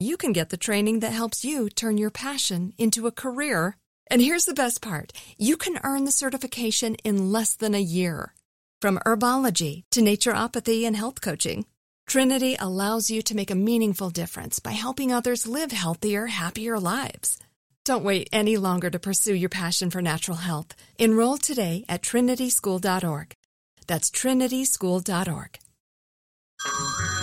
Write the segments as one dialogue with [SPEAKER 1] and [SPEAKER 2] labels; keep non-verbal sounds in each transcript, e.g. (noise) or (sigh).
[SPEAKER 1] you can get the training that helps you turn your passion into a career. And here's the best part you can earn the certification in less than a year. From herbology to naturopathy and health coaching, Trinity allows you to make a meaningful difference by helping others live healthier, happier lives. Don't wait any longer to pursue your passion for natural health. Enroll today at trinityschool.org. That's trinityschool.org.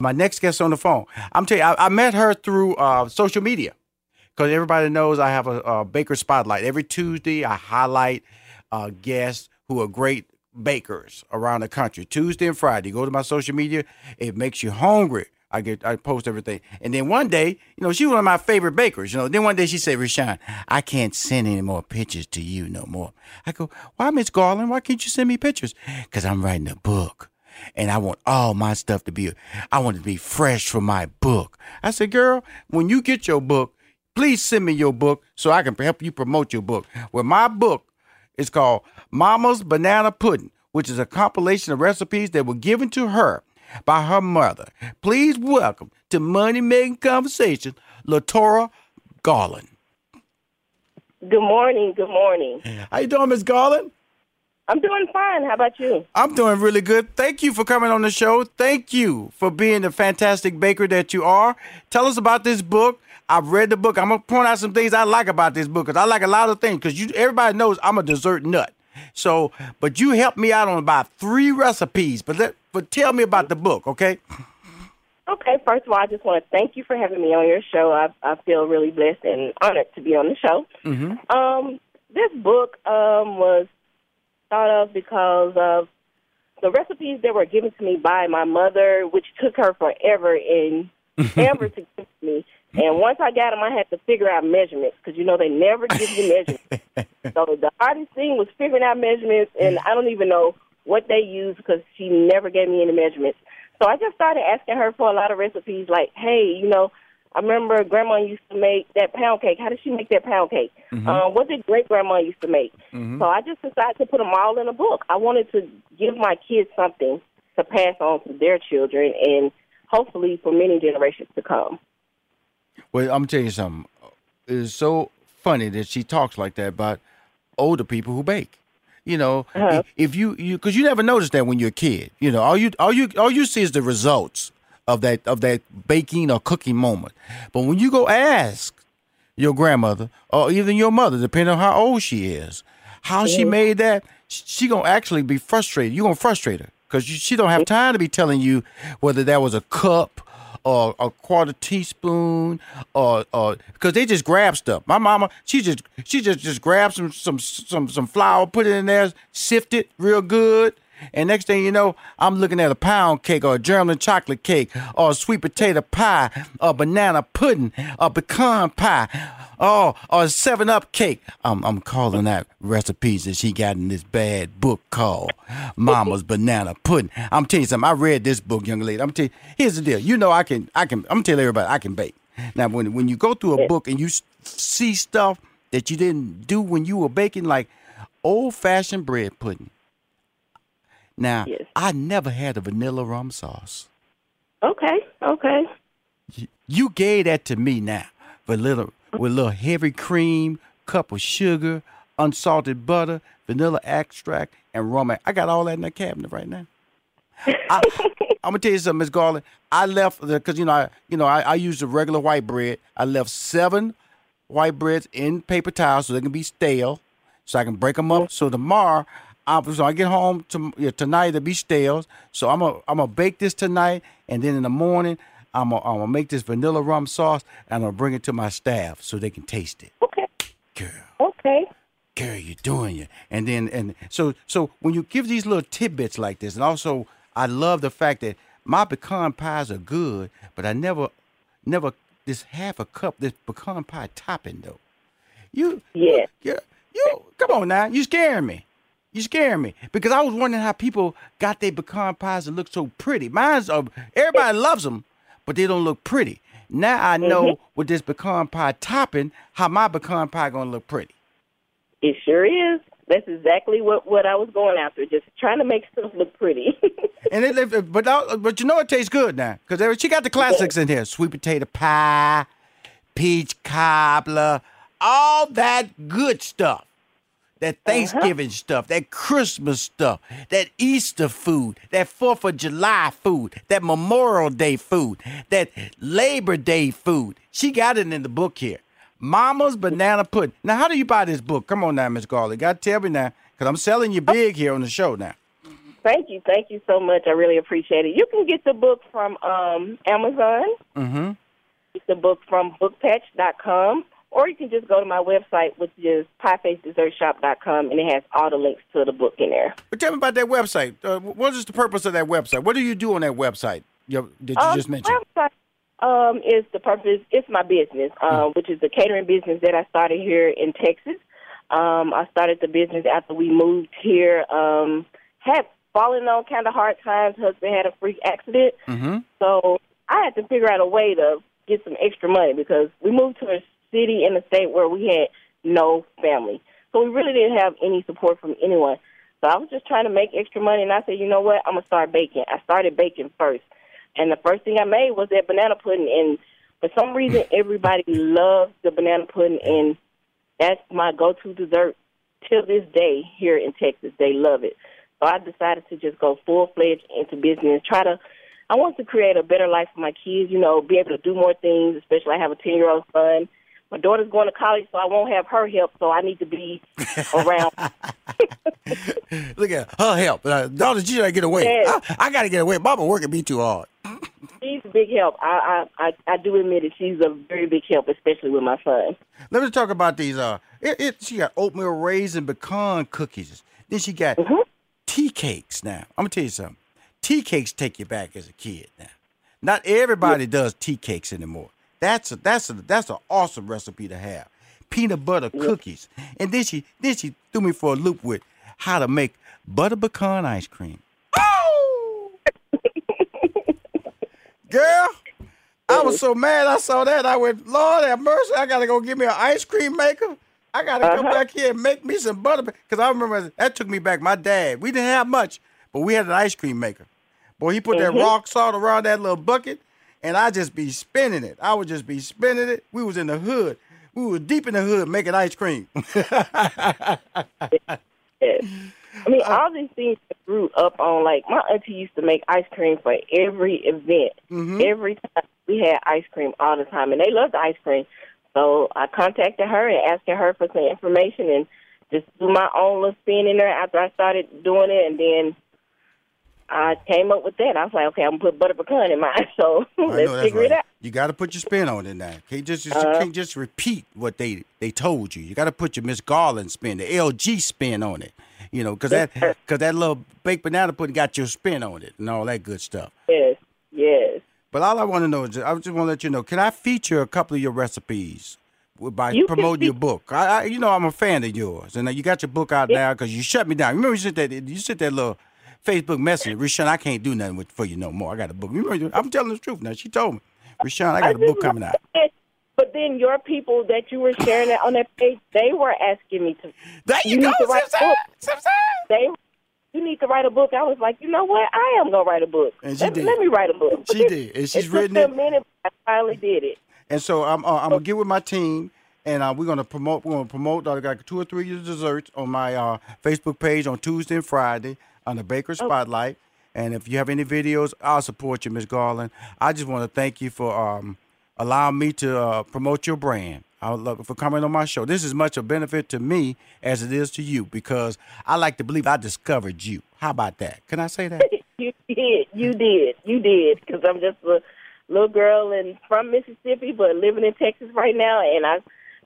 [SPEAKER 2] My next guest on the phone, I'm telling you, I, I met her through uh, social media because everybody knows I have a, a, baker spotlight. Every Tuesday, I highlight uh, guests who are great bakers around the country. Tuesday and Friday, go to my social media. It makes you hungry. I get I post everything. And then one day, you know, she was one of my favorite bakers. You know, then one day she said, Rushion, I can't send any more pictures to you no more. I go, Why, Miss Garland? Why can't you send me pictures? Because I'm writing a book. And I want all my stuff to be I want it to be fresh from my book. I said, girl, when you get your book, please send me your book so I can help you promote your book. Well, my book is called Mama's Banana Pudding, which is a compilation of recipes that were given to her by her mother. Please welcome to Money Making Conversation, Latorra Garland.
[SPEAKER 3] Good morning. Good morning.
[SPEAKER 2] How you doing, Miss Garland?
[SPEAKER 3] I'm doing fine. How about you?
[SPEAKER 2] I'm doing really good. Thank you for coming on the show. Thank you for being the fantastic baker that you are. Tell us about this book. I've read the book. I'm gonna point out some things I like about this book because I like a lot of things. Because you, everybody knows I'm a dessert nut. So, but you helped me out on about three recipes. But let, but tell me about the book, okay?
[SPEAKER 3] Okay. First of all, I just want to thank you for having me on your show. I, I feel really blessed and honored to be on the show.
[SPEAKER 2] Mm-hmm.
[SPEAKER 3] Um, this book um, was thought of because of the recipes that were given to me by my mother, which took her forever and (laughs) ever to give me. And once I got them, I had to figure out measurements because you know they never give you measurements. (laughs) so the hardest thing was figuring out measurements, and I don't even know what they used because she never gave me any measurements. So I just started asking her for a lot of recipes, like, hey, you know, I remember grandma used to make that pound cake. How did she make that pound cake?
[SPEAKER 2] Mm-hmm.
[SPEAKER 3] Um, what did great grandma used to make?
[SPEAKER 2] Mhm.
[SPEAKER 3] So I just decided to put them all in a book. I wanted to give my kids something to pass on to their children and hopefully for many generations to come.
[SPEAKER 2] Well, I'm gonna tell you something. It's so funny that she talks like that about older people who bake. You know,
[SPEAKER 3] Uh-huh.
[SPEAKER 2] if you you because you never notice that when you're a kid. You know, all you all you all you see is the results of that of that baking or cooking moment. But when you go ask your grandmother or even your mother, depending on how old she is, how she
[SPEAKER 3] Mhm.
[SPEAKER 2] made that, she gonna actually be frustrated. You gonna frustrate her because she don't have time to be telling you whether that was a cup or a quarter teaspoon or or because they just grab stuff. My mama, she just she just just grabs some some some some flour, put it in there, sift it real good. And next thing you know, I'm looking at a pound cake or a German chocolate cake or a sweet potato pie or banana pudding or pecan pie oh, or a 7 Up cake. I'm, I'm calling out recipes that she got in this bad book called Mama's Banana Pudding. I'm telling you something. I read this book, young lady. I'm telling you, here's the deal. You know, I can, I can, I'm telling everybody I can bake. Now, when, when you go through a book and you see stuff that you didn't do when you were baking, like old fashioned bread pudding. Now,
[SPEAKER 3] Yes.
[SPEAKER 2] I never had a vanilla rum sauce.
[SPEAKER 3] Okay, okay.
[SPEAKER 2] You gave that to me now with little with a little heavy cream, cup of sugar, unsalted butter, vanilla extract, and rum. I got all that in the cabinet right now. I, (laughs) I'm gonna tell you something, Miss Garland. I left because you know I you know I, I use the regular white bread. I left seven white breads in paper towels so they can be stale, so I can break them up. So tomorrow, I, so I get home to, yeah, tonight to be stale. So I'm gonna I'm gonna bake this tonight, and then in the morning I'm gonna, I'm gonna make this vanilla rum sauce, and I'm gonna bring it to my staff so they can taste it.
[SPEAKER 3] Okay,
[SPEAKER 2] Girl,
[SPEAKER 3] okay.
[SPEAKER 2] girl, you're doing it. And then and so so when you give these little tidbits like this, and also I love the fact that my pecan pies are good, but I never never this half a cup this pecan pie topping though. You
[SPEAKER 3] Yeah.
[SPEAKER 2] you, you come on now, you scaring me. You scaring me because I was wondering how people got their pecan pies to look so pretty. Mine's uh, everybody loves them, but they don't look pretty. Now I know with this pecan pie topping, how my pecan pie gonna look pretty.
[SPEAKER 3] It sure is. That's exactly what what I was going after. Just trying to make stuff look pretty. (laughs)
[SPEAKER 2] And it, but but you know it tastes good now because she got the classics in here: sweet potato pie, peach cobbler, all that good stuff. That Thanksgiving stuff, that Christmas stuff, that Easter food, that Fourth of July food, that Memorial Day food, that Labor Day food. She got it in the book here. Mama's Banana Pudding. Now, how do you buy this book? Come on now, Miss Garland. Got to tell me now, because I'm selling you big here on the show now.
[SPEAKER 3] thank you, thank you so much. I really appreciate it. You can get the book from um, Amazon.
[SPEAKER 2] Mm-hmm.
[SPEAKER 3] Get the book from bookpatch.com, or you can just go to my website, which is piefacedessertshop.com, and it has all the links to the book in there.
[SPEAKER 2] But tell me about that website. Uh, what is the purpose of that website? What do you do on that website that you
[SPEAKER 3] Um,
[SPEAKER 2] just mentioned?
[SPEAKER 3] My website um, is the purpose. It's my business, um, which is the catering business that I started here in Texas. Um, I started the business after we moved here. Um, had fallen on kind of hard times. Husband had a freak accident,
[SPEAKER 2] Mm-hmm.
[SPEAKER 3] so I had to figure out a way to get some extra money because we moved to a city in a state where we had no family. So we really didn't have any support from anyone. So I was just trying to make extra money, and I said, you know what, I'm gonna start baking. I started baking first, and the first thing I made was that banana pudding. And for some reason, (laughs) everybody loves the banana pudding, and that's my go-to dessert till this day here in Texas. They love it. So I decided to just go full fledged into business. Try to, I want to create a better life for my kids. You know, be able to do more things. Especially, I have a ten year old son. My daughter's going to college, so I won't have her help. So I need to be around. (laughs)
[SPEAKER 2] Look at her help. Uh, daughter, she gotta get away.
[SPEAKER 3] Yes.
[SPEAKER 2] I, I gotta get away. Mama working me too hard.
[SPEAKER 3] She's a big help. I, I I do admit it. She's a very big help, especially with my son.
[SPEAKER 2] Let me talk about these. Uh, it, it she got oatmeal raisin pecan cookies. Then she got
[SPEAKER 3] Mm-hmm.
[SPEAKER 2] tea cakes. Now I'm gonna tell you something. Tea cakes take you back as a kid. Now, not everybody does tea cakes anymore. That's a that's a that's an awesome recipe to have. Peanut butter cookies, and then she then she threw me for a loop with how to make butter pecan ice cream. Oh, (laughs) girl. I was mm-hmm. so mad I saw that. I went, Lord have mercy, I gotta go get me an ice cream maker. I gotta come uh-huh. back here and make me some butter. Because I remember that took me back. My dad, we didn't have much, but we had an ice cream maker. Boy, he put that mm-hmm. rock salt around that little bucket, and I just be spinning it. I would just be spinning it. We was in the hood. We were deep in the hood making ice cream.
[SPEAKER 3] Yes. (laughs) I mean, uh, all these things I grew up on. Like my auntie used to make ice cream for every event. Mm-hmm. Every time we had ice cream all the time, and they loved ice cream. So I contacted her and asking her for some information, and just do my own little spin in there after I started doing it, and then I came up with that. I was like, okay, I'm gonna put butter pecan in mine. (laughs) So let's figure
[SPEAKER 2] right.
[SPEAKER 3] it out.
[SPEAKER 2] You got to put your spin on it now. Can't just, just
[SPEAKER 3] Uh-huh.
[SPEAKER 2] can't just repeat what they they told you. You got to put your Miss Garland spin, the LG spin on it. You know, because that because that little baked banana pudding got your spin on it and all that good stuff.
[SPEAKER 3] Yes, yes.
[SPEAKER 2] But all I want to know is, I just want to let you know, can I feature a couple of your recipes by
[SPEAKER 3] You
[SPEAKER 2] promoting your book? I, I, you know, I'm a fan of yours, and uh, you got your book out now because you shut me down. Remember, you said that you sent that little Facebook message, Rushion. I can't do nothing with for you no more. I got a book. I'm telling the truth now. She told me, Rushion, I got a book coming out.
[SPEAKER 3] But then your people that you were sharing it on that page, they were asking me to.
[SPEAKER 2] There you,
[SPEAKER 3] You
[SPEAKER 2] go,
[SPEAKER 3] need to write a
[SPEAKER 2] Simpson.
[SPEAKER 3] They, you need to write a book. I was like, you know what? I am gonna write a book.
[SPEAKER 2] And she
[SPEAKER 3] let,
[SPEAKER 2] did.
[SPEAKER 3] let me write a book.
[SPEAKER 2] She did, and (laughs) she's
[SPEAKER 3] it
[SPEAKER 2] written
[SPEAKER 3] took
[SPEAKER 2] it.
[SPEAKER 3] a minute. I finally did it.
[SPEAKER 2] And so I'm uh, I'm gonna get with my team, and uh, we're gonna promote. We're gonna promote. I got two or three desserts on my uh, Facebook page on Tuesday and Friday on the Baker Spotlight. And if you have any videos, I'll support you, Miss Garland. I just want to thank you for um, allowing me to uh, promote your brand. I would love for coming on my show. This is much a benefit to me as it is to you because I like to believe I discovered you. How about that? Can I say that? (laughs)
[SPEAKER 3] You did. You did. You did. Because I'm just a little girl and from Mississippi, but living in Texas right now. And I,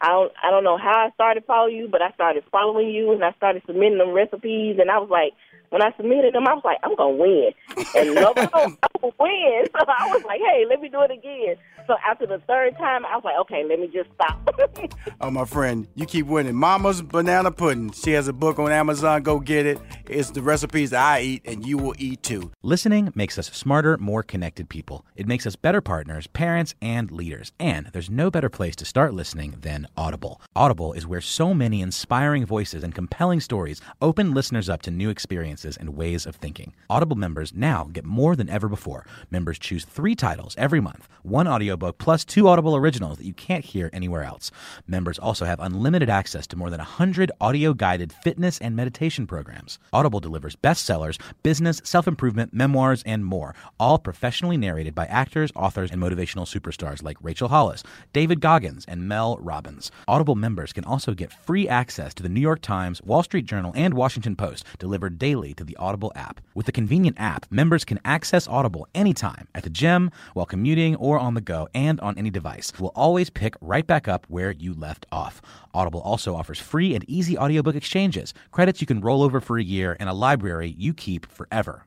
[SPEAKER 3] I don't, I don't know how I started following you, but I started following you, and I started submitting them recipes. And I was like, when I submitted them, I was like, I'm gonna win, and (laughs) gonna win. (laughs) So I was like, hey, let me do it again. So after the third time, I was like, okay, let me just stop. (laughs)
[SPEAKER 2] Oh, my friend, you keep winning. Mama's Banana Pudding. She has a book on Amazon. Go get it. It's the recipes that I eat, and you will eat too.
[SPEAKER 4] Listening makes us smarter, more connected people. It makes us better partners, parents, and leaders. And there's no better place to start listening than Audible. Audible is where so many inspiring voices and compelling stories open listeners up to new experiences and ways of thinking. Audible members now get more than ever before. Members choose three titles every month one audiobook plus two Audible originals that you can't hear anywhere else. Members also have unlimited access to more than 100 audio guided fitness and meditation programs. Audible delivers bestsellers, business, self improvement, memoirs, and more, all professionally narrated by actors, authors, and motivational superstars like Rachel Hollis, David Goggins, and Mel Robbins. Audible members can also get free access to the New York Times, Wall Street Journal, and Washington Post delivered daily to the Audible app. With the convenient app, members can access Audible anytime at the gym, while commuting, or on the go, and on any device. We'll always pick right back up where you left off. Audible also offers free and easy audiobook exchanges, credits you can roll over for a year, and a library you keep forever